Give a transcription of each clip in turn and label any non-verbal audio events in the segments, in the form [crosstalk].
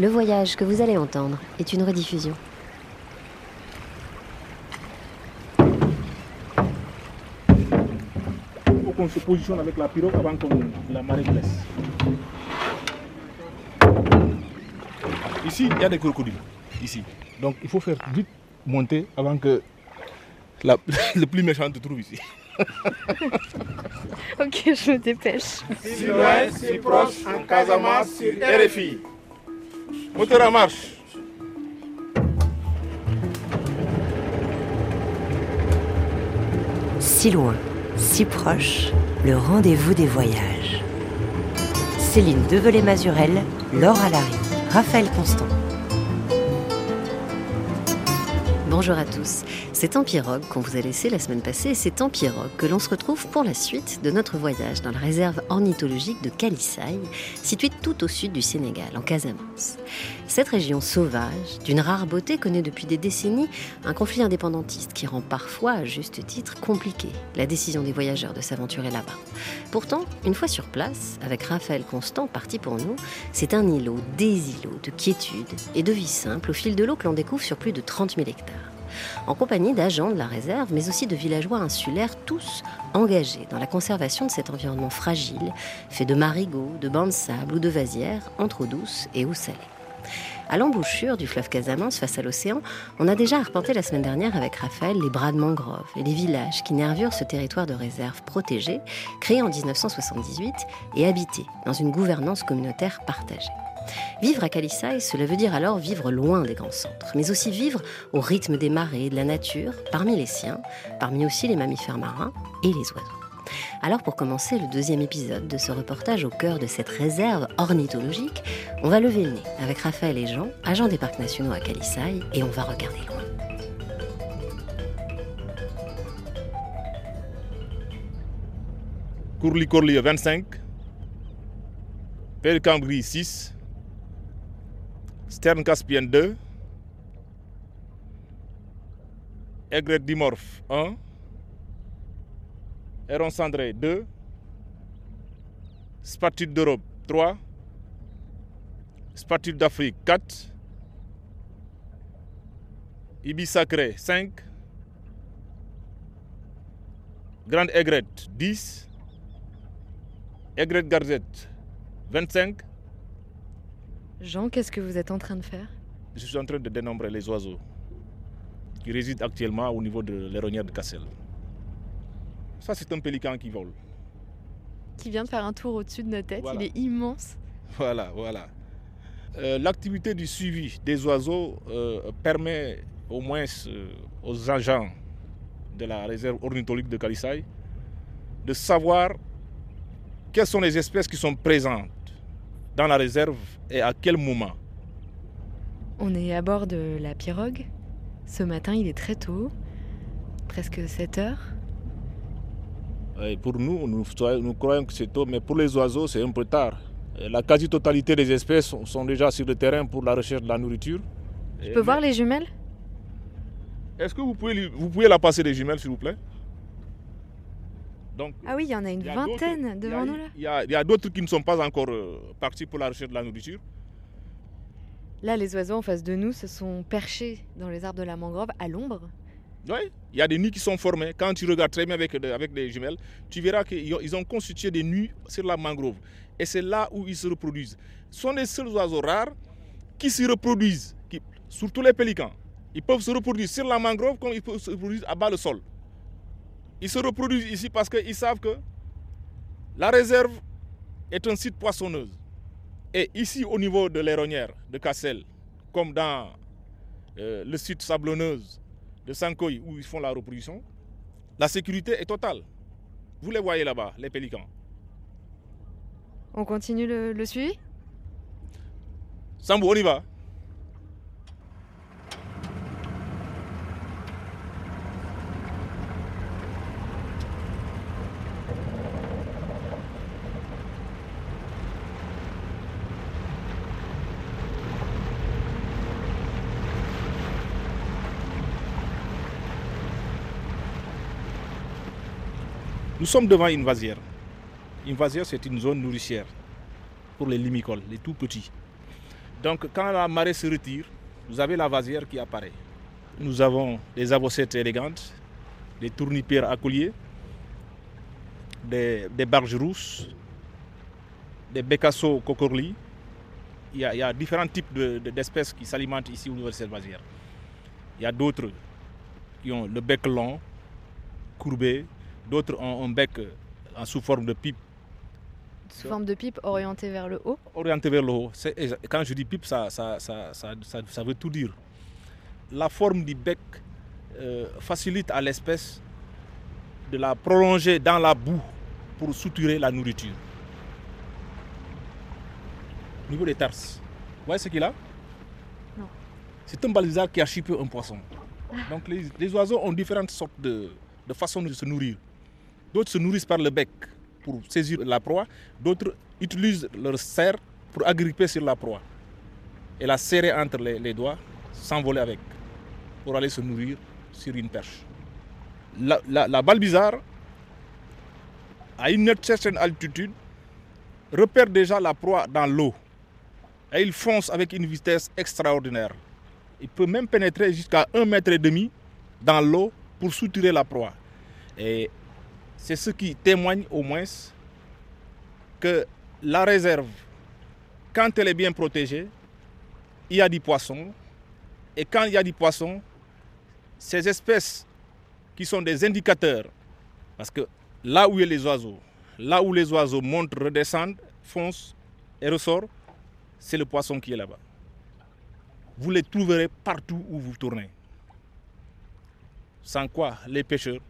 Le voyage que vous allez entendre est une rediffusion. Il faut qu'on se positionne avec la pirogue avant que la marée glisse. Ici, il y a des crocodiles. Ici. Donc il faut faire vite monter avant que la- [laughs] le plus méchant te trouve ici. [laughs] Ok, je me dépêche. Si loin, si proche, en Casamance, sur RFI. Moteur en marche. Si loin, si proche, le rendez-vous des voyages. Céline Develay-Mazurel, Laure Alary, Raphaël Constant. Bonjour à tous. C'est en pirogue qu'on vous a laissé la semaine passée et c'est en pirogue que l'on se retrouve pour la suite de notre voyage dans la réserve ornithologique de Kalissaï, située tout au sud du Sénégal, en Casamance. Cette région sauvage, d'une rare beauté, connaît depuis des décennies un conflit indépendantiste qui rend parfois, à juste titre, compliqué la décision des voyageurs de s'aventurer là-bas. Pourtant, une fois sur place, avec Raphaël Constant parti pour nous, c'est un îlot, des îlots de quiétude et de vie simple au fil de l'eau que l'on découvre sur plus de 30 000 hectares en compagnie d'agents de la réserve, mais aussi de villageois insulaires, tous engagés dans la conservation de cet environnement fragile, fait de marigots, de bancs de sable ou de vasières, entre eau douce et eau salée. À l'embouchure du fleuve Casamance face à l'océan, on a déjà arpenté la semaine dernière avec Raphaël les bras de mangrove et les villages qui nervurent ce territoire de réserve protégé, créé en 1978 et habité dans une gouvernance communautaire partagée. Vivre à Kalissaï, cela veut dire alors vivre loin des grands centres, mais aussi vivre au rythme des marées de la nature, parmi les siens, parmi aussi les mammifères marins et les oiseaux. Alors pour commencer le deuxième épisode de ce reportage au cœur de cette réserve ornithologique, on va lever le nez avec Raphaël et Jean, agents des parcs nationaux à Kalissaï, et on va regarder loin. Courli Courli 25. Pélican gris 6. Sterne Caspien 2. Aigrette dimorphe 1. Héron cendré 2. Spatule d'Europe 3. Spatule d'Afrique 4. Ibis sacré 5. Grande aigrette 10. Aigrette garzette 25. Jean, qu'est-ce que vous êtes en train de faire? Je suis en train de dénombrer les oiseaux qui résident actuellement au niveau de l'aéronnière de Cassel. Ça, c'est un pélican qui vole. Qui vient de faire un tour au-dessus de nos têtes, Voilà. il est immense. Voilà, voilà. Euh, L'activité du suivi des oiseaux euh, permet au moins euh, aux agents de la réserve ornithologique de Kalissaï de savoir quelles sont les espèces qui sont présentes dans la réserve et à quel moment? On est à bord de la pirogue. Ce matin, il est très tôt, presque 7 heures. Et pour nous, nous, nous croyons que c'est tôt, mais pour les oiseaux, c'est un peu tard. La quasi-totalité des espèces sont, déjà sur le terrain pour la recherche de la nourriture. Je peux voir les jumelles? Est-ce que vous pouvez, lui- vous pouvez la passer des jumelles, s'il vous plaît? Donc, Ah oui, il y en a une a vingtaine devant nous là. Il y a, a d'autres qui ne sont pas encore euh, partis pour la recherche de la nourriture. Là, les oiseaux en face de nous se sont perchés dans les arbres de la mangrove à l'ombre. Oui, il y a des nids qui sont formés. Quand tu regardes très bien avec, avec les jumelles, tu verras qu'ils ont, constitué des nids sur la mangrove. Et c'est là où ils se reproduisent. Ce sont les seuls oiseaux rares qui se reproduisent, qui- surtout les pélicans. Ils peuvent se reproduire sur la mangrove comme ils peuvent se reproduire à bas le sol. Ils se reproduisent ici parce qu'ils savent que la réserve est un site poissonneuse. Et ici, au niveau de l'aéronnière de Cassel, comme dans euh, le site sablonneuse de Sankoy où ils font la reproduction, la sécurité est totale. Vous les voyez là-bas, les pélicans. On continue le, le suivi? Sambou, on y va. Nous sommes devant une vasière. Une vasière, c'est une zone nourricière pour les limicoles, les tout petits. Donc quand la marée se retire, vous avez la vasière qui apparaît. Nous avons des avocettes élégantes, des tournipères à collier, des, barges rousses, des bécassos cocorlis. Il y, a, différents types de- de- d'espèces qui s'alimentent ici au niveau de cette vasière. Il y a d'autres qui ont le bec long, courbé, d'autres ont un bec euh, en sous forme de pipe Sous forme de pipe orientée vers le haut. orienté vers le haut. Quand je dis pipe, ça, ça, ça, ça, ça- ça veut tout dire. La forme du bec euh, facilite à l'espèce de la prolonger dans la boue pour suturer la nourriture. Au niveau des tarses, vous voyez ce qu'il a? Non. C'est un balisard qui archipe un poisson. Donc les, les oiseaux ont différentes sortes de, de façons de se nourrir. D'autres se nourrissent par le bec pour saisir la proie, d'autres utilisent leur serre pour agripper sur la proie et la serrer entre les, doigts, s'envoler avec, pour aller se nourrir sur une perche. La, la, balle bizarre, à une certaine altitude, repère déjà la proie dans l'eau et il fonce avec une vitesse extraordinaire. Il peut même pénétrer jusqu'à un mètre et demi dans l'eau pour soutirer la proie. Et c'est ce qui témoigne au moins que la réserve, quand elle est bien protégée, il y a du poisson. Et quand il y a du poisson, ces espèces qui sont des indicateurs, parce que là où il y a les oiseaux, là où les oiseaux montent, redescendent, foncent et ressortent, c'est le poisson qui est là-bas. Vous les trouverez partout où vous tournez. Sans quoi, les pêcheurs,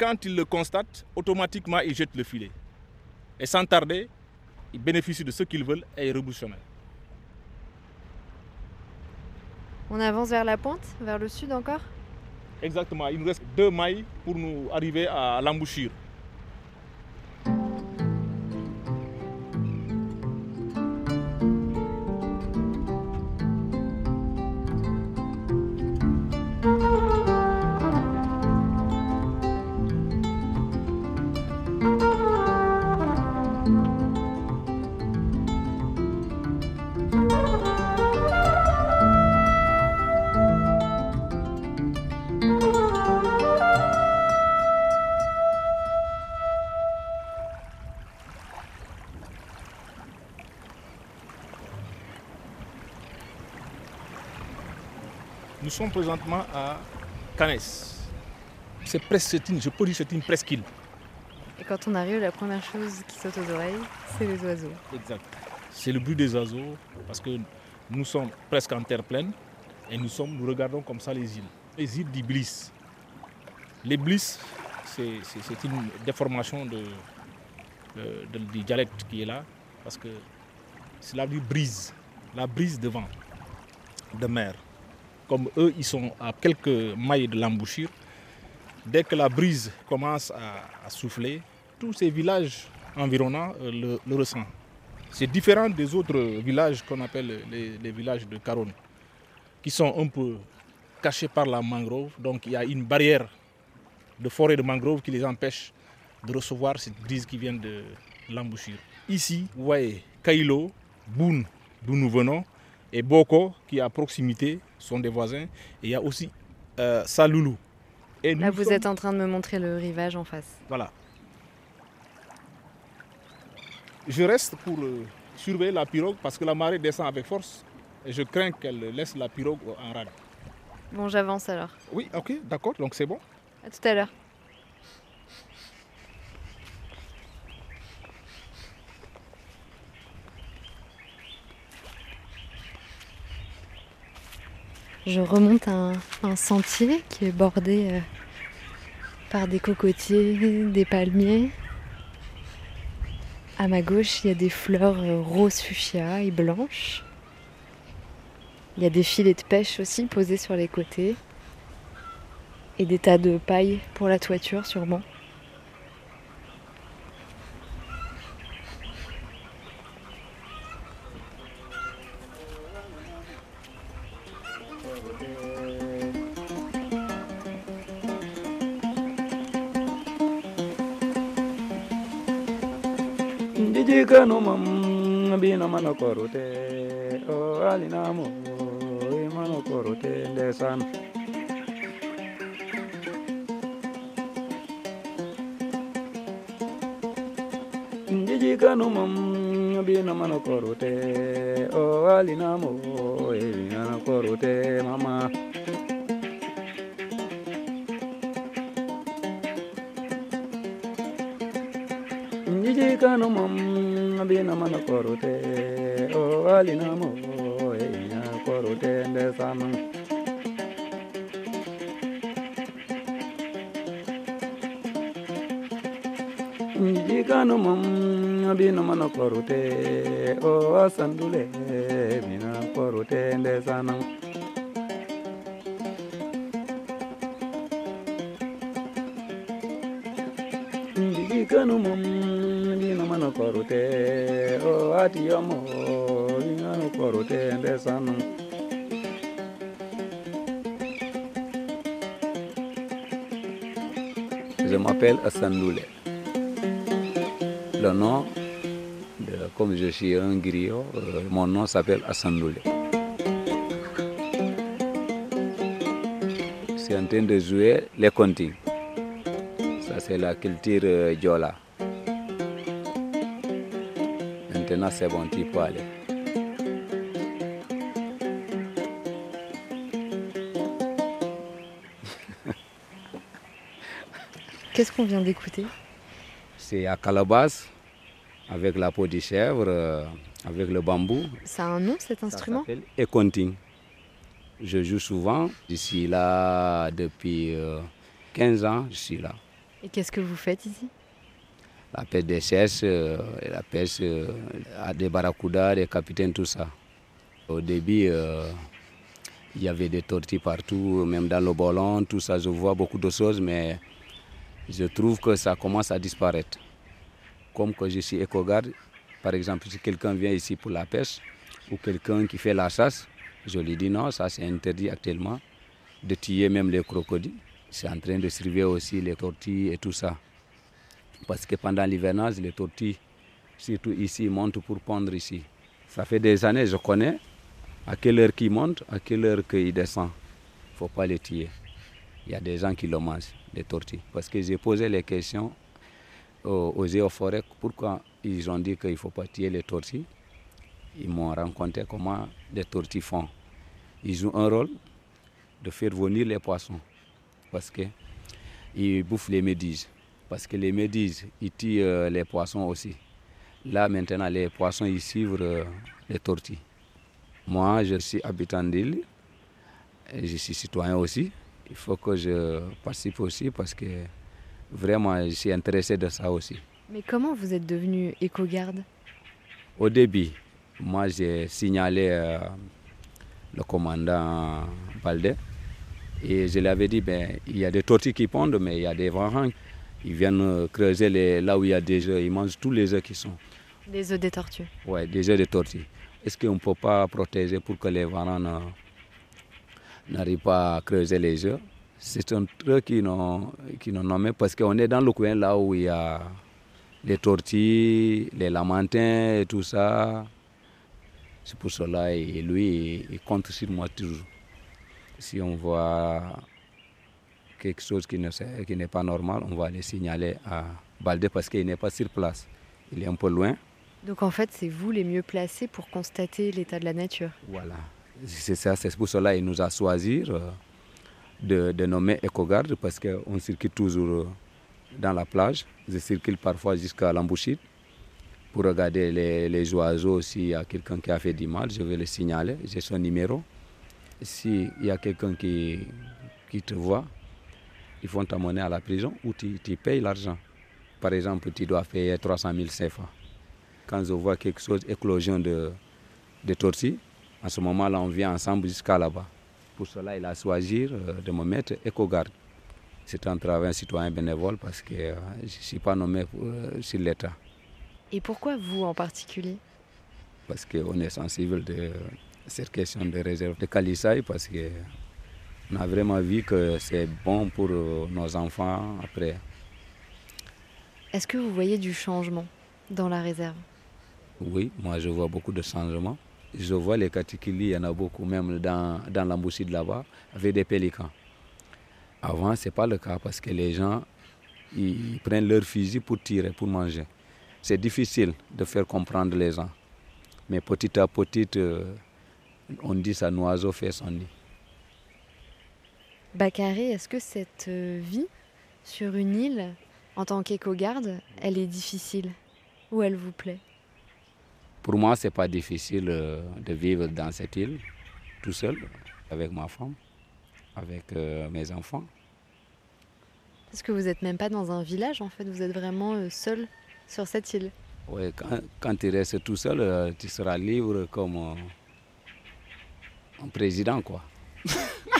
quand ils le constatent, automatiquement ils jettent le filet. Et sans tarder, ils bénéficient de ce qu'ils veulent et ils rebouchent chemin. On avance vers la pointe, vers le sud encore? Exactement, il nous reste deux mailles pour nous arriver à l'embouchure. Nous sommes présentement à Canès. C'est presque, une- je peux dire que c'est une presqu'île. Et quand on arrive, la première chose qui saute aux oreilles, c'est les oiseaux. Exact. C'est le bruit des oiseaux parce que nous sommes presque en terre pleine et nous, sommes, nous regardons comme ça les îles. Les îles d'Iblis. L'Iblis, c'est c'est- c'est une déformation de, de- de- du dialecte qui est là parce que c'est la brise, la brise de vent de mer. Comme eux, ils sont à quelques mailles de l'embouchure, dès que la brise commence à, souffler, tous ces villages environnants euh, le, le ressentent. C'est différent des autres villages qu'on appelle les, les villages de Caronne, qui sont un peu cachés par la mangrove. Donc il y a une barrière de forêt de mangrove qui les empêche de recevoir cette brise qui vient de l'embouchure. Ici, vous voyez Kailo, Boun, d'où nous venons, et Boko, qui est à proximité, sont des voisins. Et il y a aussi euh, Saloulou. Et Là, vous sommes- êtes en train de me montrer le rivage en face. Voilà. Je reste pour euh, surveiller la pirogue parce que la marée descend avec force et je crains qu'elle laisse la pirogue en rade. Bon, j'avance alors. Oui, ok, d'accord, donc c'est bon. À tout à l'heure. Je remonte un, sentier qui est bordé euh, par des cocotiers, des palmiers. À ma gauche, il y a des fleurs euh, rose fuchsia et blanches. Il y a des filets de pêche aussi posés sur les côtés et des tas de paille pour la toiture sûrement. korote o alinamo imano korote ndesan. Njiji kanumam bina mano korote o alinamo imano korote mama. Njiji kanumam bina mano korote o alinamo enya korutende sama njikano mom abino mano korute o asandule mina korutende sama kanu mum. Je m'appelle Assandoule. Le nom, de, comme je suis un griot, euh, mon nom s'appelle Assandoule. Je suis en train de jouer les contins. Ça, c'est la culture euh, Diola. Maintenant, c'est bon, tu peux aller. [laughs] Qu'est-ce qu'on vient d'écouter? C'est à Calabas, avec la peau de chèvre, euh, avec le bambou. Ça a un nom cet instrument? Ça s'appelle. Je joue souvent. Je suis là depuis euh, 15 ans. Je suis là. Et qu'est-ce que vous faites ici? La pêche des euh, la pêche euh, des barracudas, des capitaines, tout ça. Au début, euh, il y avait des tortilles partout, même dans le ballon, tout ça. Je vois beaucoup de choses, mais je trouve que ça commence à disparaître. Comme que je suis éco-garde, par exemple, si quelqu'un vient ici pour la pêche ou quelqu'un qui fait la chasse, je lui dis non, ça c'est interdit actuellement de tuer même les crocodiles. C'est en train de surveiller aussi les tortilles et tout ça. Parce que pendant l'hivernage, les tortilles, surtout ici, montent pour pondre ici. Ça fait des années, je connais à quelle heure qu'ils montent, à quelle heure qu'ils descendent. Il ne faut pas les tuer. Il y a des gens qui le mangent, les tortilles. Parce que j'ai posé les questions aux, aux pourquoi ils ont dit qu'il ne faut pas tuer les tortilles. Ils m'ont raconté comment les tortilles font. Ils jouent un rôle de faire venir les poissons. Parce qu'ils bouffent les méduses. Parce que les méduses, ils tuent euh, les poissons aussi. Là, maintenant, les poissons, ils suivent euh, les tortilles. Moi, je suis habitant d'île. Je suis citoyen aussi. Il faut que je participe aussi parce que vraiment, je suis intéressé de ça aussi. Mais comment vous êtes devenu éco-garde? Au début, moi, j'ai signalé euh, le commandant Balde et je lui avais dit, ben, il y a des tortilles qui pondent, mais il y a des varans. Ils viennent euh, creuser les, là où il y a des œufs. Ils mangent tous les œufs qui sont. Les œufs des tortues. Ouais, des œufs de tortilles. Est-ce qu'on ne peut pas protéger pour que les varans n'arrivent pas à creuser les œufs? C'est un truc qu'ils n'ont n'ont nommé parce qu'on est dans le coin là où il y a les tortilles, les lamantins et tout ça. C'est pour cela et lui, il compte sur moi toujours. Si on voit quelque chose qui ne s'est- qui n'est pas normal, on va le signaler à Baldé parce qu'il n'est pas sur place. Il est un peu loin. Donc en fait, c'est vous les mieux placés pour constater l'état de la nature. Voilà. C'est ça, c'est pour cela qu'il nous a choisi euh, de, de nommer éco-garde parce qu'on circule toujours euh, dans la plage. Je circule parfois jusqu'à l'embouchure pour regarder les, les oiseaux. S'il y a quelqu'un qui a fait du mal, je vais le signaler. J'ai son numéro. S'il y a quelqu'un qui, qui te voit, ils vont t'amener à la prison ou tu, tu payes l'argent. Par exemple, tu dois payer 300 000 CFA. Quand je vois quelque chose, éclosion de, de tortilles, à ce moment-là, on vient ensemble jusqu'à là-bas. Pour cela, il a choisi euh, de me mettre éco-garde. C'est un travail citoyen bénévole parce que euh, je ne suis pas nommé euh, sur l'État. Et pourquoi vous en particulier? Parce qu'on est sensible de cette question de réserve de Kalissaï parce qu'on a vraiment vu que c'est bon pour euh, nos enfants après. Est-ce que vous voyez du changement dans la réserve? Oui, moi je vois beaucoup de changements. Je vois les caticulis, il y en a beaucoup, même dans, dans l'embouchure là-bas, avec des pélicans. Avant, ce n'est pas le cas parce que les gens ils prennent leur fusil pour tirer, pour manger. C'est difficile de faire comprendre les gens. Mais petit à petit, euh, on dit ça, un oiseau fait son nid. Bakary, est-ce que cette euh, vie sur une île, en tant qu'éco-garde, elle est difficile ou elle vous plaît? Pour moi, ce n'est pas difficile euh, de vivre dans cette île, tout seul, avec ma femme, avec mes enfants. Parce que vous n'êtes même pas dans un village, en fait, vous êtes vraiment seul sur cette île. Oui, quand, tu restes tout seul, euh, tu seras libre comme euh, un président, quoi. [laughs]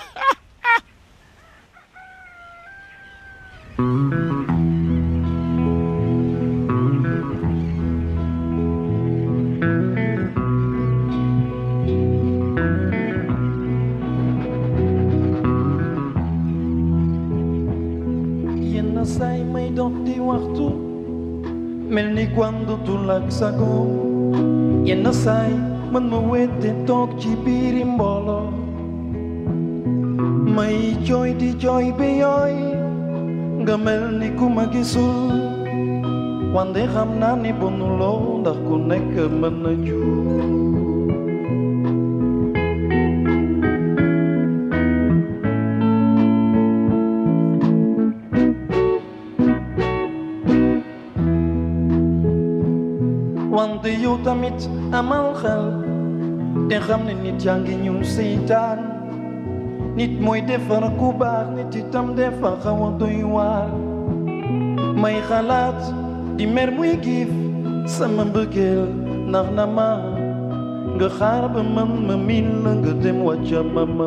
quando tu lagsagò e non sai man ma wette tok ci gisul Wande hamnani bonulo dah kuneke menuju Wante yo tamit amal khal Te hamni nit jangi nyum seitan Nit moy defar ku baax nit itam defar xawa doy waar may xalaat di mer muy giif sama mbëggeel ndax na ma. Nga xaar ba man ma la nga dem wàcca ma ma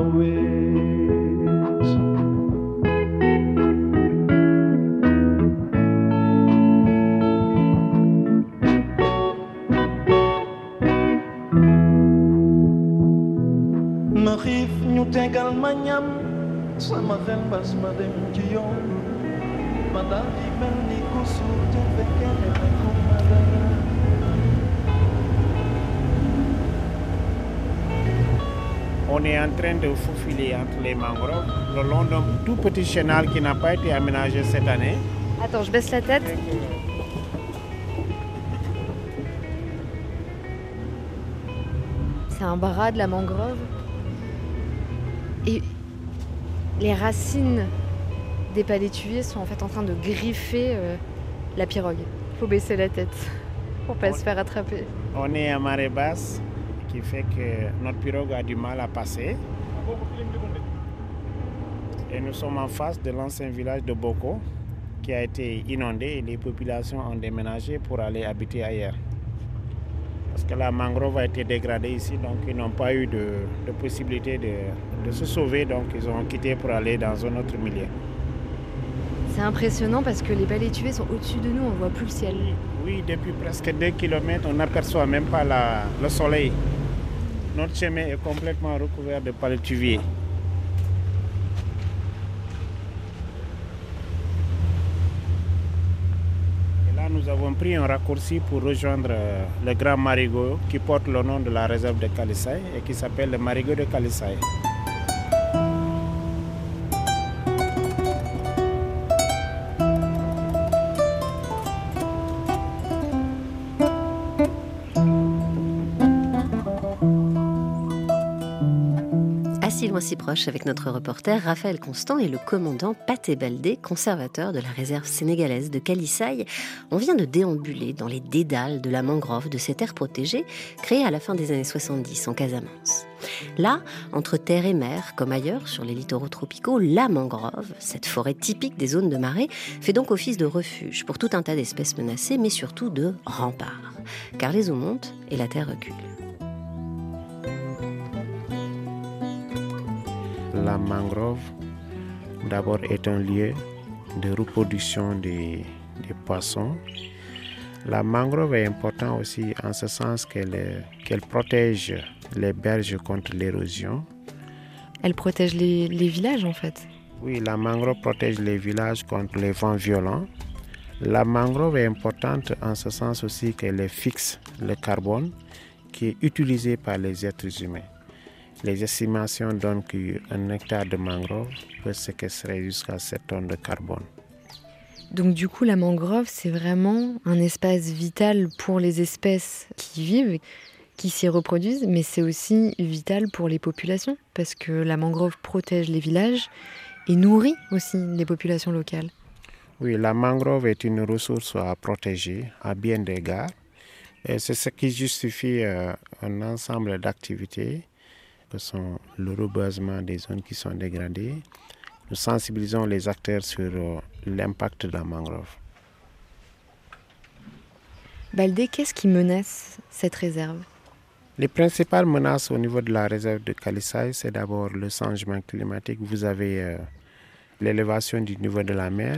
On est en train de faufiler entre les mangroves le long d'un tout petit chenal qui n'a pas été aménagé cette année. Attends, je baisse la tête. C'est un bras de la mangrove. Et les racines des palétuviers sont en fait en train de griffer euh, la pirogue. Il faut baisser la tête pour pas se faire attraper. On est à marée basse, qui fait que notre pirogue a du mal à passer. Et nous sommes en face de l'ancien village de Boko, qui a été inondé et les populations ont déménagé pour aller habiter ailleurs. Parce que la mangrove a été dégradée ici, donc ils n'ont pas eu de, possibilité de, se sauver, donc ils ont quitté pour aller dans un autre milieu. C'est impressionnant parce que les palétuviers sont au-dessus de nous, on ne voit plus le ciel. Oui, depuis presque 2 km, on n'aperçoit même pas le soleil. Notre chemin est complètement recouvert de palétuviers. nous avons pris un raccourci pour rejoindre euh, le grand marigot qui porte le nom de la réserve de Kalissaï et qui s'appelle le marigot de Kalissaï. Si proche avec notre reporter Raphaël Constant et le commandant Paté Baldé, conservateur de la réserve sénégalaise de Kalissaï. On vient de déambuler dans les dédales de la mangrove de cette aire protégée créée à la fin des années 70 en Casamance. Là, entre terre et mer, comme ailleurs sur les littoraux tropicaux, la mangrove, cette forêt typique des zones de marée, fait donc office de refuge pour tout un tas d'espèces menacées, mais surtout de rempart. Car les eaux montent et la terre recule. La mangrove, d'abord, est un lieu de reproduction des, poissons. La mangrove est importante aussi en ce sens qu'elle protège les berges contre l'érosion. Elle protège les, les, villages en fait Oui, la mangrove protège les villages contre les vents violents. La mangrove est importante en ce sens aussi qu'elle fixe le carbone qui est utilisé par les êtres humains. Les estimations donnent qu'un hectare de mangrove peut séquestrer jusqu'à 7 tonnes de carbone. Donc du coup, la mangrove, c'est vraiment un espace vital pour les espèces qui vivent, qui s'y reproduisent, mais c'est aussi vital pour les populations, parce que la mangrove protège les villages et nourrit aussi les populations locales. Oui, la mangrove est une ressource à protéger à bien des égards. C'est ce qui justifie euh, un ensemble d'activités que sont le reboisement des zones qui sont dégradées. Nous sensibilisons les acteurs sur euh, l'impact de la mangrove. Baldé, qu'est-ce qui menace cette réserve? Les principales menaces au niveau de la réserve de Kalisai, c'est d'abord le changement climatique. Vous avez euh, l'élévation du niveau de la mer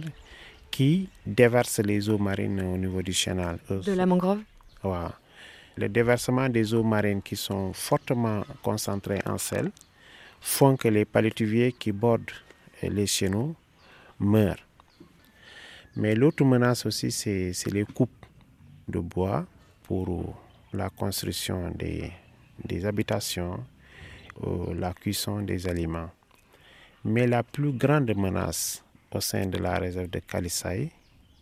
qui déverse les eaux marines au niveau du chenal. De la mangrove? Ouais. Le déversement des eaux marines qui sont fortement concentrées en sel font que les palétuviers qui bordent les chenaux meurent. Mais l'autre menace aussi, c'est les coupes de bois pour la construction des, habitations, la cuisson des aliments. Mais la plus grande menace au sein de la réserve de Kalisai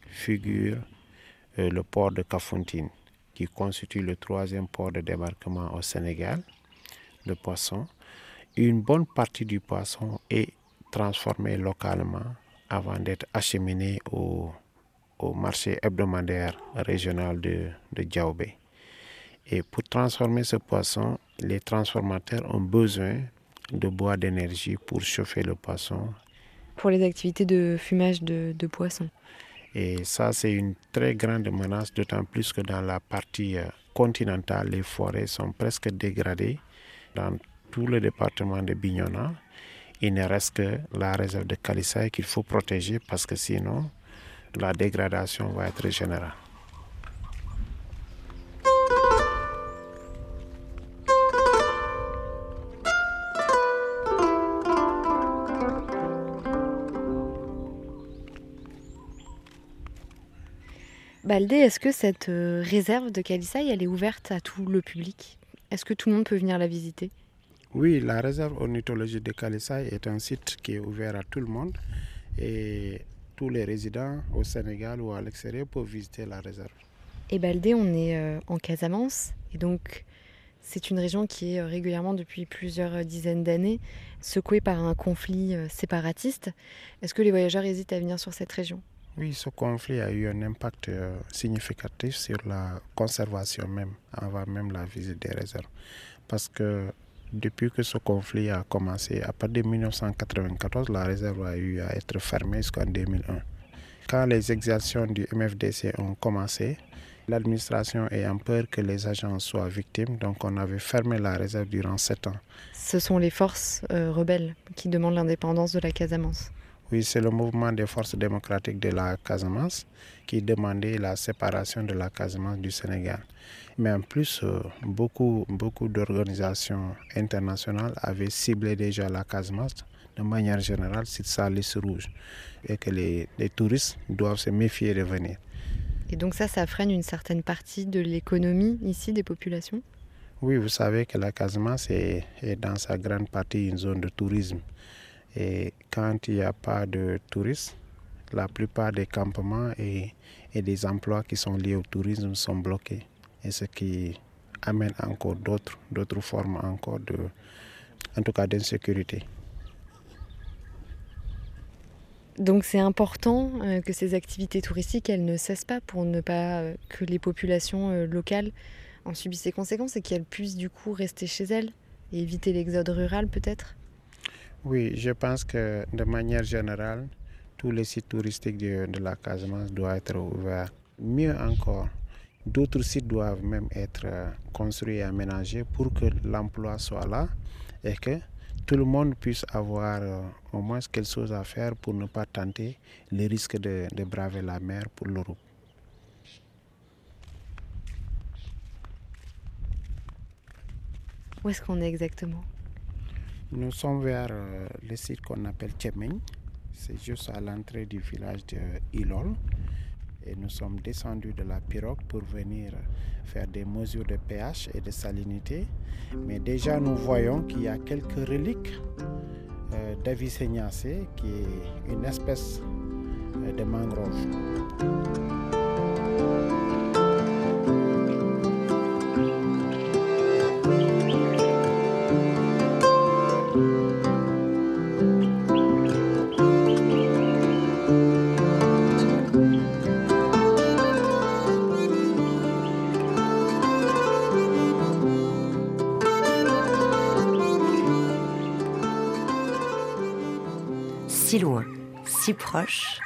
figure euh, le port de Kafountine, qui constitue le troisième port de débarquement au Sénégal de poissons. Une bonne partie du poisson est transformé localement avant d'être acheminé au, au, marché hebdomadaire régional de, de Djaoubé. Et pour transformer ce poisson, les transformateurs ont besoin de bois d'énergie pour chauffer le poisson. Pour les activités de fumage de, poissons. Et ça, c'est une très grande menace, d'autant plus que dans la partie euh, continentale, les forêts sont presque dégradées. Dans tout le département de Bignona, il ne reste que la réserve de Kalissaï qu'il faut protéger parce que sinon, la dégradation va être générale. Baldé, est-ce que cette euh, réserve de Kalissaï, elle est ouverte à tout le public? Est-ce que tout le monde peut venir la visiter? Oui, la réserve ornithologique de Kalissaï est un site qui est ouvert à tout le monde et tous les résidents au Sénégal ou à l'extérieur peuvent visiter la réserve. Et Baldé, on est euh, en Casamance et donc c'est une région qui est euh, régulièrement depuis plusieurs dizaines d'années secouée par un conflit séparatiste. Est-ce que les voyageurs hésitent à venir sur cette région? Oui, ce conflit a eu un impact euh, significatif sur la conservation même, avant même la visite des réserves. Parce que depuis que ce conflit a commencé, à partir de 1994, la réserve a eu à être fermée jusqu'en 2001. Quand les exactions du MFDC ont commencé, l'administration ayant peur que les agents soient victimes, donc on avait fermé la réserve durant sept ans. Ce sont les forces euh, rebelles qui demandent l'indépendance de la Casamance. Oui, c'est le mouvement des forces démocratiques de la Casamance qui demandait la séparation de la Casamance du Sénégal. Mais en plus, euh, beaucoup, beaucoup d'organisations internationales avaient ciblé déjà la Casamance de manière générale sur sa liste rouge et que les, les touristes doivent se méfier de venir. Et donc ça, ça freine une certaine partie de l'économie ici des populations? Oui, vous savez que la Casamance est, est dans sa grande partie une zone de tourisme. Et quand il n'y a pas de touristes, la plupart des campements et, des emplois qui sont liés au tourisme sont bloqués. Et ce qui amène encore d'autres, d'autres formes encore de, en tout cas d'insécurité. Donc c'est important euh, que ces activités touristiques, elles ne cessent pas pour ne pas euh, que les populations euh, locales en subissent les conséquences et qu'elles puissent du coup rester chez elles et éviter l'exode rural peut-être? Oui, je pense que de manière générale, tous les sites touristiques de, de la Casamance doivent être ouverts. Mieux encore, d'autres sites doivent même être construits et aménagés pour que l'emploi soit là et que tout le monde puisse avoir euh, au moins quelque chose à faire pour ne pas tenter le risque de, de braver la mer pour l'Europe. Où est-ce qu'on est exactement? Nous sommes vers euh, le site qu'on appelle Tchemeng. C'est juste à l'entrée du village de Ilol. Et nous sommes descendus de la pirogue pour venir faire des mesures de pH et de salinité. Mais déjà, nous voyons qu'il y a quelques reliques euh, qui est une espèce euh, de mangrove. Si proche.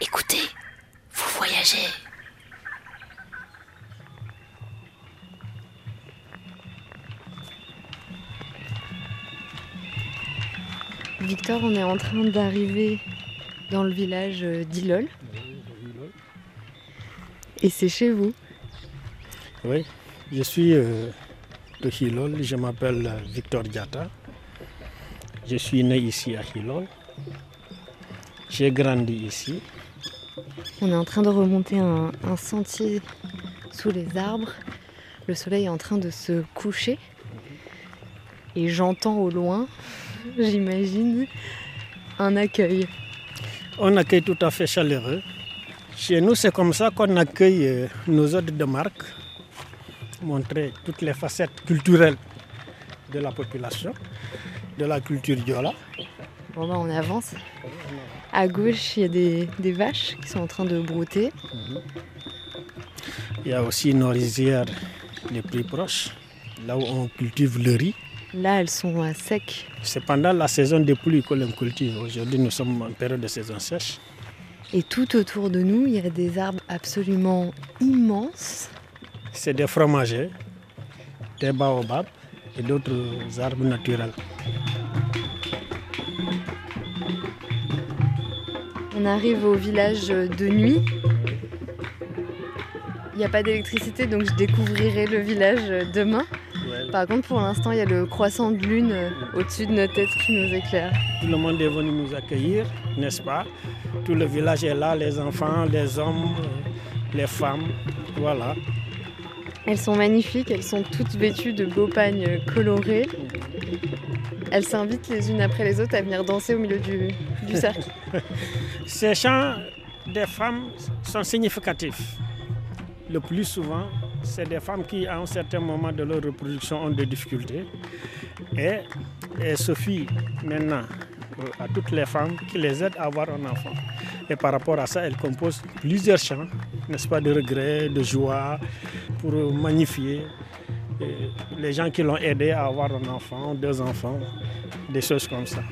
Écoutez, vous voyagez. Victor, on est en train d'arriver dans le village d'Ilol. Et c'est chez vous. Oui, je suis euh, de Hilol, je m'appelle Victor Diata. Je suis né ici à Hilol. J'ai grandi ici. On est en train de remonter un, un sentier sous les arbres. Le soleil est en train de se coucher. Et j'entends au loin, [laughs] j'imagine, un accueil. On accueille tout à fait chaleureux. Chez nous, c'est comme ça qu'on accueille euh, nos hôtes de marque, montrer toutes les facettes culturelles de la population, de la culture diola. Bon bah on avance. À gauche, il y a des, des vaches qui sont en train de brouter. Il y a aussi nos rizières les plus proches, là où on cultive le riz. Là, elles sont à sec. C'est pendant la saison des pluies que l'on cultive. Aujourd'hui, nous sommes en période de saison sèche. Et tout autour de nous, il y a des arbres absolument immenses. C'est des fromagers, des baobabs et d'autres arbres naturels. Arrive au village de nuit. Il n'y a pas d'électricité, donc je découvrirai le village demain. Par contre, pour l'instant, il y a le croissant de lune au-dessus de nos têtes qui nous éclaire. Tout le monde est venu nous accueillir, n'est-ce pas? Tout le village est là, les enfants, les hommes, les femmes, voilà. Elles sont magnifiques, elles sont toutes vêtues de beaux pagnes colorés. Elles s'invitent les unes après les autres à venir danser au milieu du, Ces chants des femmes sont significatifs. Le plus souvent, c'est des femmes qui, à un certain moment de leur reproduction, ont des difficultés. Et, et Sophie, maintenant, euh, à toutes les femmes qui les aident à avoir un enfant. Et par rapport à ça, elle compose plusieurs chants, n'est-ce pas, de regret, de joie, pour magnifier euh, les gens qui l'ont aidé à avoir un enfant, deux enfants, des choses comme ça.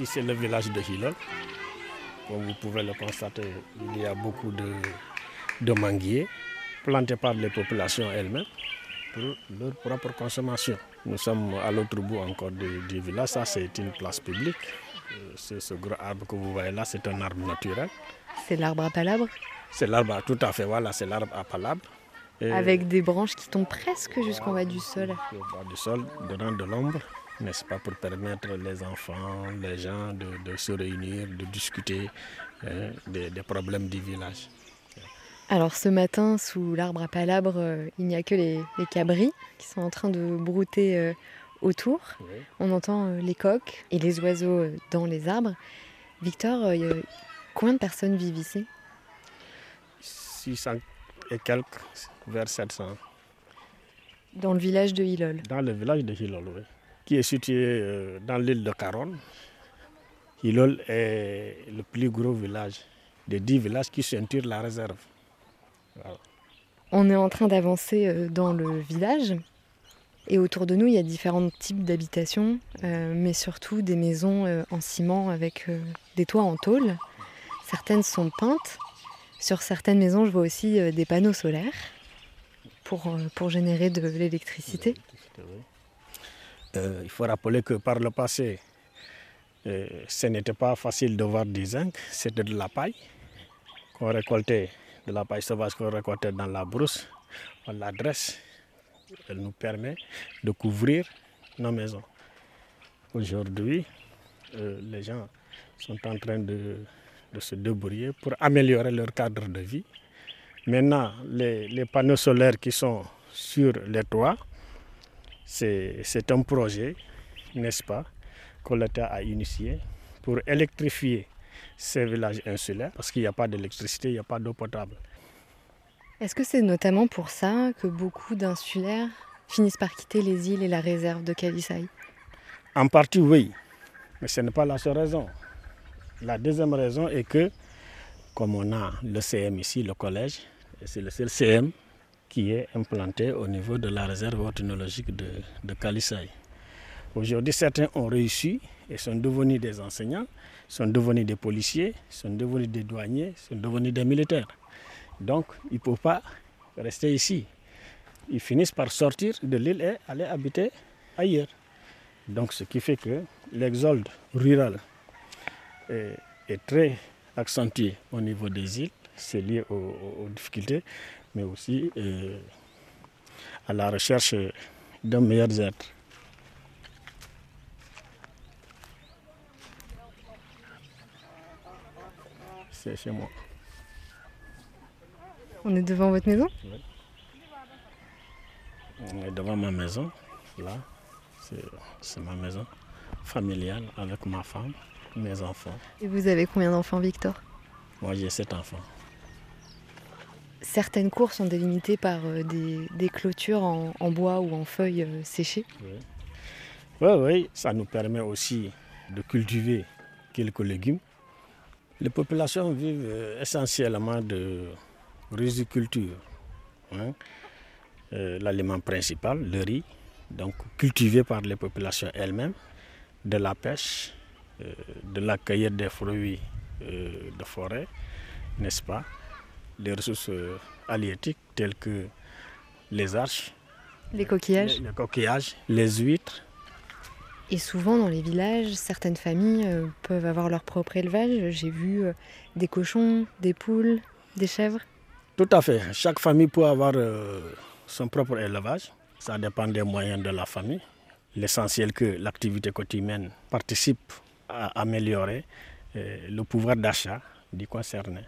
Ici, c'est le village de Hilol. Comme vous pouvez le constater, il y a beaucoup de, de manguiers plantés par les populations elles-mêmes pour leur propre consommation. Nous sommes à l'autre bout encore du, du village. Ça, c'est une place publique. Euh, C'est ce gros arbre que vous voyez là, c'est un arbre naturel. C'est l'arbre à palabre. C'est l'arbre, à- tout à fait, voilà, c'est l'arbre à palabre. Avec des branches qui tombent presque jusqu'en bas du sol. Au bas du sol, donnant de l'ombre, n'est-ce pas, pour permettre les enfants, les gens de, se réunir, de discuter hein, des, problèmes du village. Alors ce matin, sous l'arbre à palabres, euh, il n'y a que les, cabris qui sont en train de brouter euh, autour. On entend euh, les coqs et les oiseaux dans les arbres. Victor, combien de personnes vivent ici? 600 et quelques, vers 700. Dans le village de Hilol Dans le village de Hilol, oui. Qui est situé euh, dans l'île de Caronne. Hilol est le plus gros village des dix villages qui ceinturent la réserve. On est en train d'avancer euh, dans le village. Et autour de nous, il y a différents types d'habitations, euh, mais surtout des maisons en ciment avec des toits en tôle. Certaines sont peintes, sur certaines maisons, je vois aussi des panneaux solaires pour, pour générer de l'électricité. Euh, il faut rappeler que par le passé, ce n'était pas facile de voir du zinc, c'était de la paille qu'on récoltait, de la paille sauvage qu'on récoltait dans la brousse. On la dresse, elle nous permet de couvrir nos maisons. Aujourd'hui, les gens sont en train de se débrouiller pour améliorer leur cadre de vie. Maintenant, les, panneaux solaires qui sont sur les toits, c'est un projet, n'est-ce pas, que l'État a initié pour électrifier ces villages insulaires parce qu'il n'y a pas d'électricité, il n'y a pas d'eau potable. Est-ce que c'est notamment pour ça que beaucoup d'insulaires finissent par quitter les îles et la réserve de Kalisai En partie, oui, mais ce n'est pas la seule raison. La deuxième raison est que, comme on a le CM ici, le collège, c'est le seul CM qui est implanté au niveau de la réserve technologique de, de Aujourd'hui, certains ont réussi et sont devenus des enseignants, sont devenus des policiers, sont devenus des douaniers, sont devenus des militaires. Donc, ils ne peuvent pas rester ici. Ils finissent par sortir de l'île et aller habiter ailleurs. Donc, ce qui fait que l'exode rural est, très accentué au niveau des îles. C'est lié aux, difficultés, mais aussi euh, à la recherche d'un meilleur être. C'est chez moi. On est devant votre maison? Oui. On est devant ma maison, là. C'est ma maison familiale avec ma femme mes enfants. Et vous avez combien d'enfants, Victor? Moi, j'ai sept enfants. Certaines cours sont délimitées par euh, des, clôtures en, bois ou en feuilles euh, séchées. Oui. oui, ça nous permet aussi de cultiver quelques légumes. Les populations vivent euh, essentiellement de riziculture. Hein. L'aliment principal, le riz, donc cultivé par les populations elles-mêmes, de la pêche, de la cueillette des fruits de forêt, n'est-ce pas? Des ressources euh, halieutiques telles que les arches, les coquillages, les, coquillages, les huîtres. Et souvent dans les villages, certaines familles peuvent avoir leur propre élevage. J'ai vu des cochons, des poules, des chèvres. Tout à fait. Chaque famille peut avoir son propre élevage. Ça dépend des moyens de la famille. L'essentiel que l'activité quotidienne participe à améliorer euh, le pouvoir d'achat du concerné.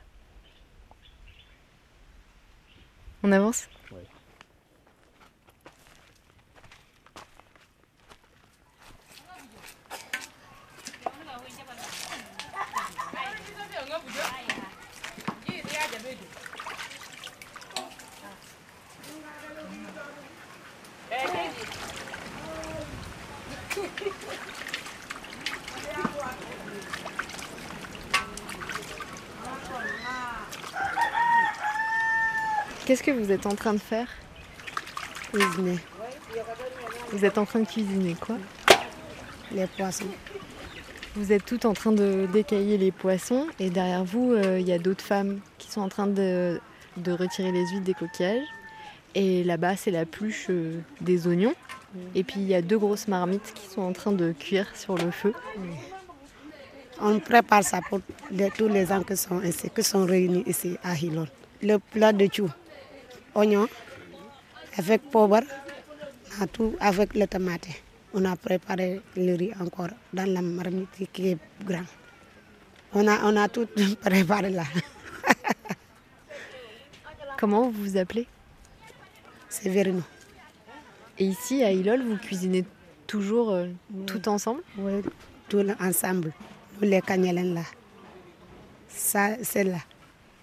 On avance? Oui. Qu'est-ce que vous êtes en train de faire? Cuisiner. Vous êtes en train de cuisiner quoi? Les poissons. Vous êtes toutes en train de décailler les poissons et derrière vous, euh, il y a d'autres femmes qui sont en train de, retirer les huiles des coquillages. Et là-bas, c'est la pluche euh, des oignons. Et puis il y a deux grosses marmites qui sont en train de cuire sur le feu. On prépare ça pour tous les gens qui sont ici, qui sont réunis ici à Hilol. Le plat de chou, oignons, avec poivre, tout avec le tomate. On a préparé le riz encore dans la marmite qui est grande. On a, on a tout [laughs] préparé là. [laughs] Comment vous vous appelez? C'est Verino. Et ici, à Ilol, vous cuisinez toujours euh, tout ensemble? Oui, tout ensemble. Nous les cagnolins là. Ça, c'est là.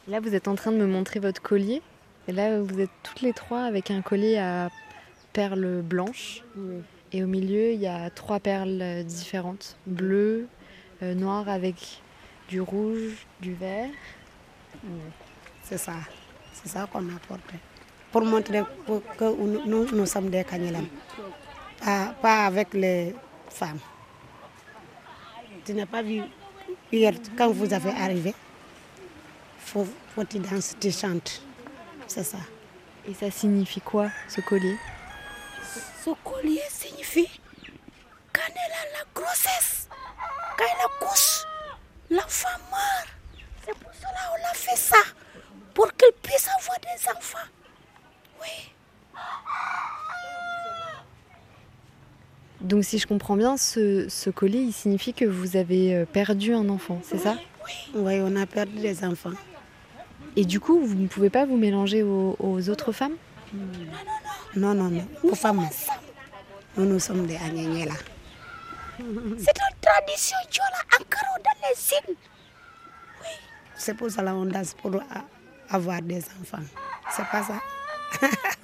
Là, vous êtes en train de me montrer votre collier. Et là, vous êtes toutes les trois avec un collier à perles blanches. Oui. Et au milieu, il y a trois perles différentes. Bleu, euh, noir avec du rouge, du vert. C'est ça. C'est ça qu'on a porté. Pour montrer que nous, nous sommes des. Pas, pas avec les femmes. Tu n'as pas vu hier, quand vous avez arrivé, faut, faut tu danses, tu chantes. C'est ça. Et ça signifie quoi, ce collier? Ce collier signifie quand elle a la grossesse, quand elle accouche, l'enfant meurt. C'est pour cela qu'on a fait ça, pour qu'elle puisse avoir des enfants. Oui. Donc si je comprends bien, ce, ce, collier, il signifie que vous avez euh, perdu un enfant, c'est ça? Oui, oui, on a perdu des enfants. Et du coup, vous ne pouvez pas vous mélanger aux, autres femmes Non, non, non. Nous femmes, nous, nous sommes des Agnagné là. C'est une tradition Diola encore dans les signes. Oui. C'est pour ça qu'on danse pour avoir des enfants. C'est pas ça. [laughs]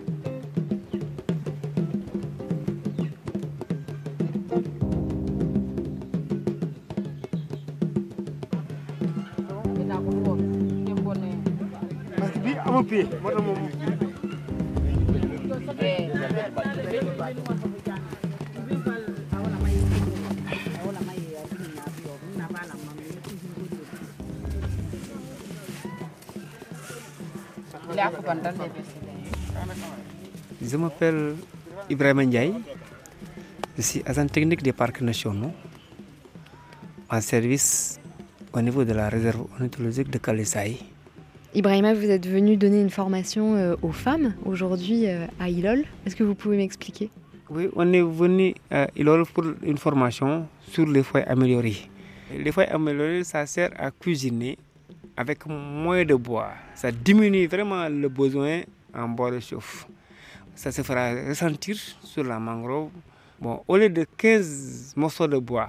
Je m'appelle Ibrahim Ndiaye. Je suis agent technique des parcs nationaux en service au niveau de la réserve ornithologique de Kalisaï. Ibrahima, vous êtes venu donner une formation euh, aux femmes aujourd'hui euh, à Ilol. Est-ce que vous pouvez m'expliquer? Oui, on est venu à Ilol pour une formation sur les foyers améliorés. Les foyers améliorés, ça sert à cuisiner avec moins de bois. Ça diminue vraiment le besoin en bois de chauffe. Ça se fera ressentir sur la mangrove. Bon, au lieu de 15 morceaux de bois,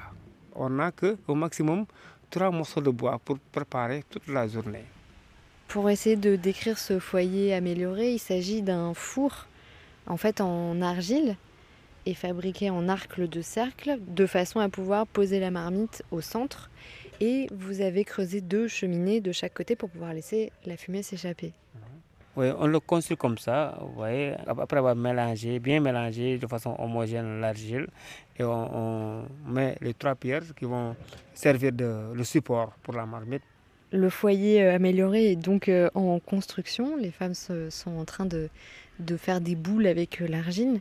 on n'a qu'au maximum 3 morceaux de bois pour préparer toute la journée. Pour essayer de décrire ce foyer amélioré, il s'agit d'un four en fait en argile et fabriqué en arc de cercle de façon à pouvoir poser la marmite au centre et vous avez creusé deux cheminées de chaque côté pour pouvoir laisser la fumée s'échapper. Oui, on le construit comme ça, vous voyez, après avoir mélangé, bien mélangé de façon homogène l'argile, et on, on, met les trois pierres qui vont servir de le support pour la marmite. Le foyer amélioré est donc en construction, les femmes sont en train de, de faire des boules avec l'argile.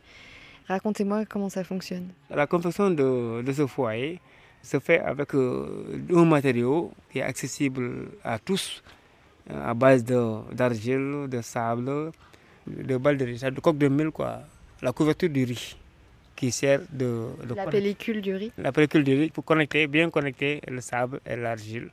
Racontez-moi comment ça fonctionne. La confection de, de ce foyer se fait avec un matériau qui est accessible à tous, à base d'argile, de, de, sable, de balles de riz, de coque de mil, quoi. La couverture du riz qui sert de... de la pellicule du riz La pellicule du riz pour connecter, bien connecter le sable et l'argile.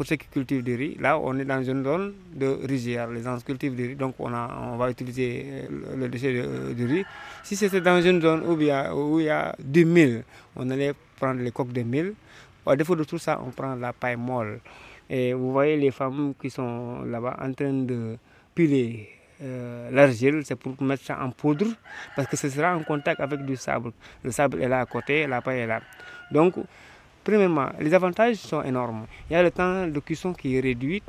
Pour ceux qui cultivent du riz, là on est dans une zone de rizière, les gens cultivent du riz, donc on, va utiliser le, le déchet de, du riz. Si c'était dans une zone où il y a, du mil, on allait prendre les coques de mil. Au défaut de tout ça, on prend la paille molle. Et vous voyez les femmes qui sont là-bas en train de piler euh, l'argile, c'est pour mettre ça en poudre, parce que ce sera en contact avec du sable. Le sable est là à côté, la paille est là. Donc, premièrement, les avantages sont énormes. Il y a le temps de cuisson qui est réduit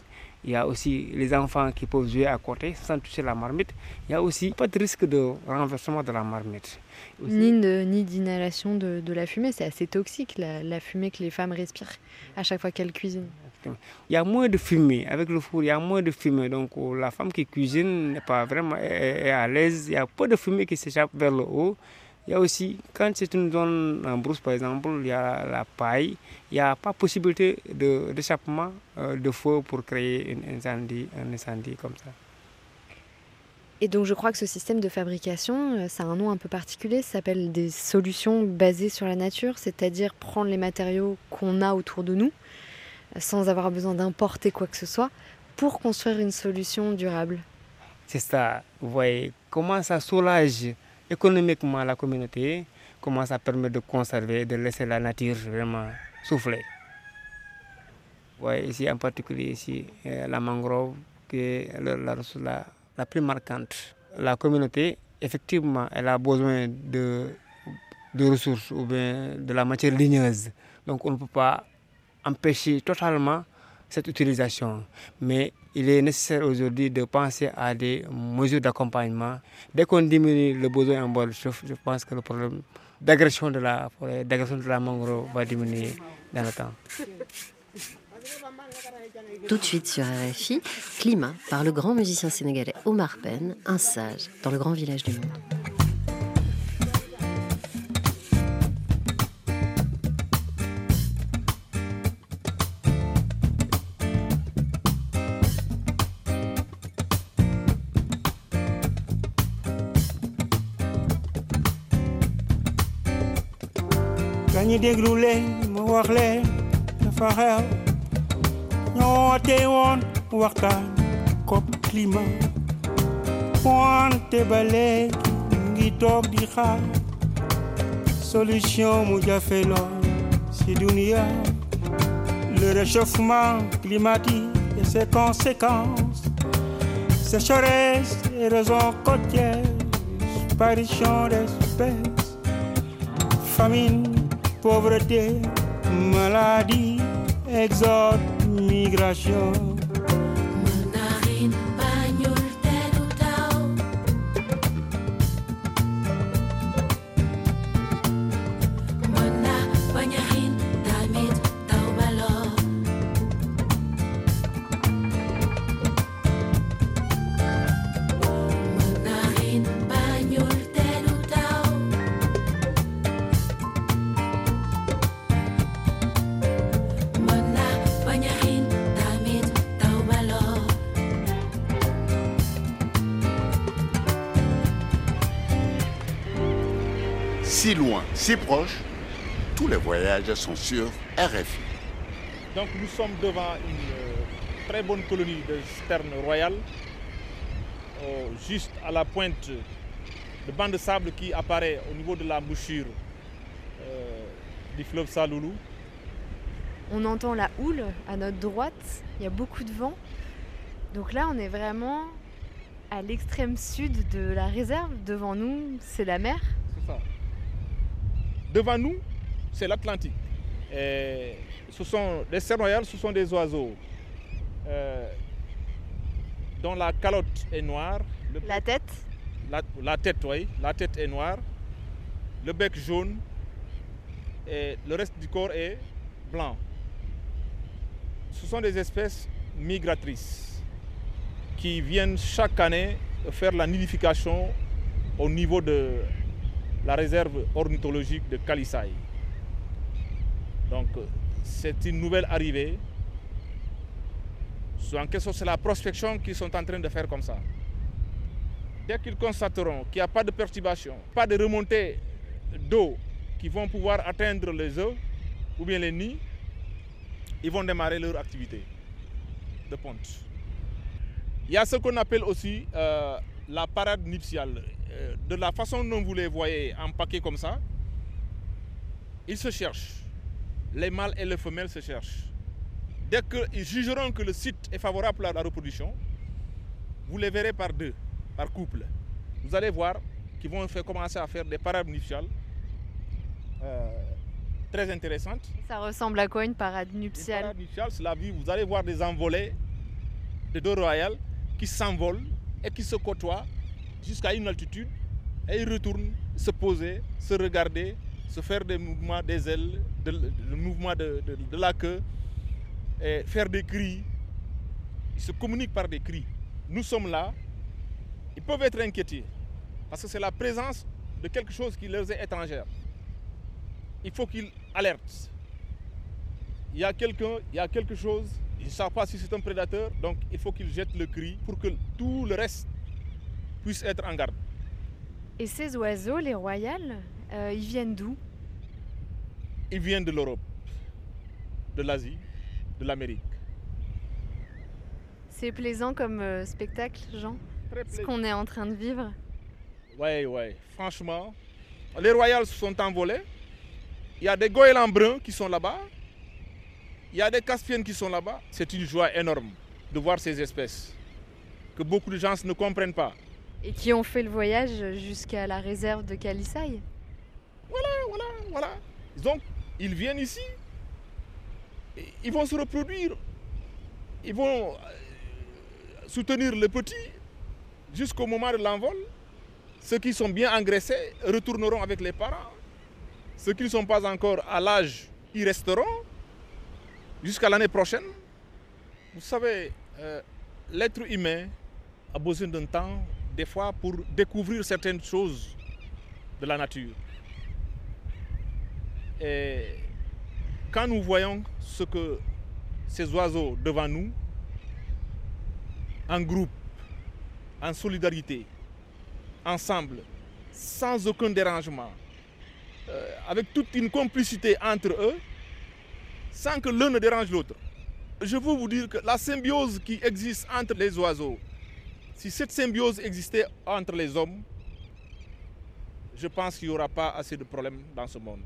Il y a aussi les enfants qui peuvent jouer à côté sans toucher la marmite. Il y a aussi pas de risque de renversement de la marmite. Ni ni d'inhalation de, de, la fumée, c'est assez toxique la, la, fumée que les femmes respirent à chaque fois qu'elles cuisinent. Il y a moins de fumée avec le four, il y a moins de fumée. Donc la femme qui cuisine n'est pas vraiment est, à l'aise. Il y a peu de fumée qui s'échappe vers le haut. Il y a aussi, quand c'est une zone en brousse par exemple, il y a la paille, il n'y a pas possibilité d'échappement de, de, feu pour créer un incendie, un incendie comme ça. Et donc je crois que ce système de fabrication, ça a un nom un peu particulier, ça s'appelle des solutions basées sur la nature, c'est-à-dire prendre les matériaux qu'on a autour de nous, sans avoir besoin d'importer quoi que ce soit, pour construire une solution durable. C'est ça, vous voyez comment ça soulage économiquement la communauté, comment ça permet de conserver, de laisser la nature vraiment souffler. Ouais, ici en particulier ici, la mangrove, qui est la, la, la, la plus marquante. La communauté, effectivement, elle a besoin de, de ressources ou bien de la matière ligneuse. Donc on ne peut pas empêcher totalement cette utilisation. Mais il est nécessaire aujourd'hui de penser à des mesures d'accompagnement. Dès qu'on diminue le besoin en de chauffe, je pense que le problème d'agression de la d'agression de la mangrove va diminuer dans le temps. Tout de suite sur RFI, Climat par le grand musicien sénégalais Omar Penn, un sage dans le grand village du monde. Déglu leen ma wax leen dafa xew. Ñoo te woon waxtaan COP climat. Wante ba léegi ngi toog di xaar. Solution mu jafe lool si le réchauffement climatique et ses conséquences. Sécheresse érosion côtière disparition d'espèces famine pauvreté, maladie, exode, migration. Si proche, tous les voyages sont sur RFI. Donc nous sommes devant une euh, très bonne colonie de sternes royales, euh, juste à la pointe de banc de sable qui apparaît au niveau de la bouchure euh, du fleuve Saloulou. On entend la houle à notre droite, il y a beaucoup de vent. Donc là, on est vraiment à l'extrême sud de la réserve. Devant nous, c'est la mer. Devant nous, c'est l'Atlantique. Ce sont des cerfs royales, ce sont des oiseaux euh, dont la calotte est noire. Le la tête la, la, tête, oui. La tête est noire. Le bec jaune. Et le reste du corps est blanc. Ce sont des espèces migratrices qui viennent chaque année faire la nidification au niveau de la réserve ornithologique de Kalissaï. Donc c'est une nouvelle arrivée. En c'est la prospection qu'ils sont en train de faire comme ça. Dès qu'ils constateront qu'il n'y a pas de perturbation, pas de remontée d'eau qui vont pouvoir atteindre les œufs ou bien les nids, ils vont démarrer leur activité de ponte. Il y a ce qu'on appelle aussi euh, la parade nuptiale. Euh, de la façon dont vous les voyez empaqués comme ça, ils se cherchent. Les mâles et les femelles se cherchent. Dès qu'ils jugeront que le site est favorable à la reproduction, vous les verrez par deux, par couple. Vous allez voir qu'ils vont faire, commencer à faire des parades nuptiales euh, très intéressantes. Ça ressemble à quoi une parade nuptiale? Une parade nuptiale, c'est la vie. Vous allez voir des envolées des deux royales qui s'envolent et qui se côtoient jusqu'à une altitude et ils retournent se poser, se regarder, se faire des mouvements des ailes, le mouvement de, de, la queue, et faire des cris. Ils se communiquent par des cris. Nous sommes là, ils peuvent être inquiétés parce que c'est la présence de quelque chose qui leur est étrangère. Il faut qu'ils alertent. Il y a quelqu'un, il y a quelque chose, ils ne savent pas si c'est un prédateur, donc il faut qu'ils jettent le cri pour que tout le reste puisse être en garde. Et ces oiseaux, les royales, euh, ils viennent d'où? Ils viennent de l'Europe, de l'Asie, de l'Amérique. C'est plaisant comme euh, spectacle, Jean Ce qu'on est en train de vivre Oui, oui. Franchement, les royales sont envolés. Il y a des goélands bruns qui sont là-bas. Il y a des caspiennes qui sont là-bas. C'est une joie énorme de voir ces espèces que beaucoup de gens ne comprennent pas. Et qui ont fait le voyage jusqu'à la réserve de Calissaï. Voilà, voilà, voilà. Donc, ils viennent ici, ils vont se reproduire, ils vont euh, soutenir les petits jusqu'au moment de l'envol. Ceux qui sont bien engraissés retourneront avec les parents. Ceux qui ne sont pas encore à l'âge, ils resteront jusqu'à l'année prochaine. Vous savez, euh, l'être humain a besoin d'un temps des fois pour découvrir certaines choses de la nature. Et quand nous voyons ce que ces oiseaux devant nous, en groupe, en solidarité, ensemble, sans aucun dérangement, euh, avec toute une complicité entre eux, sans que l'un ne dérange l'autre. Je veux vous dire que la symbiose qui existe entre les oiseaux si cette symbiose existait entre les hommes, je pense qu'il n'y aura pas assez de problèmes dans ce monde.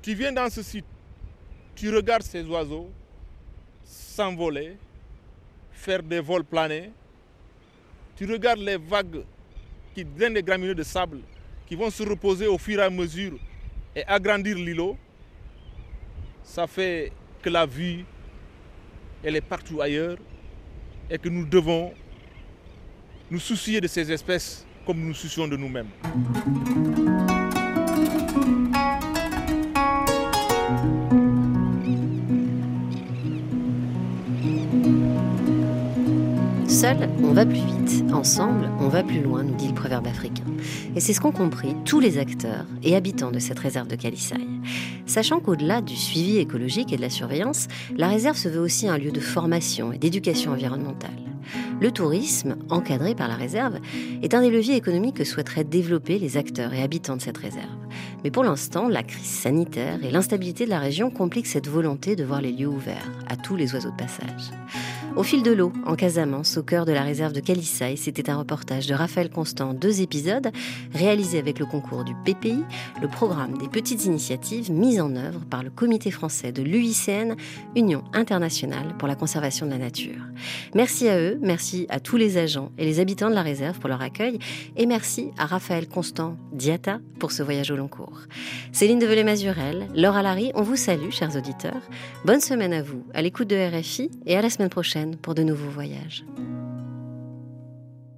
tu viens dans ce site, tu regardes ces oiseaux s'envoler, faire des vols planés, tu regardes les vagues qui donnent des graminées de sable qui vont se reposer au fur et à mesure et agrandir l'îlot, ça fait que la vie, elle est partout ailleurs et que nous devons nous soucier de ces espèces comme nous nous soucions de nous-mêmes. Seul, on va plus vite. Ensemble, on va plus loin, nous dit le proverbe africain. Et c'est ce qu'ont compris tous les acteurs et habitants de cette réserve de Calissaï. Sachant qu'au-delà du suivi écologique et de la surveillance, la réserve se veut aussi un lieu de formation et d'éducation environnementale. Le tourisme, encadré par la réserve, est un des leviers économiques que souhaiteraient développer les acteurs et habitants de cette réserve. Mais pour l'instant, la crise sanitaire et l'instabilité de la région compliquent cette volonté de voir les lieux ouverts à tous les oiseaux de passage. Au fil de l'eau, en Casamance, au cœur de la réserve de Calissaï, c'était un reportage de Raphaël Constant, deux épisodes, réalisés avec le concours du PPI, le programme des petites initiatives mises en œuvre par le comité français de l'UICN, Union internationale pour la conservation de la nature. Merci à eux, merci à tous les agents et les habitants de la réserve pour leur accueil, et merci à Raphaël Constant Diata pour ce voyage au long cours. Céline Develay-Mazurel, Laura Larry, on vous salue, chers auditeurs. Bonne semaine à vous, à l'écoute de RFI, et à la semaine prochaine pour de nouveaux voyages.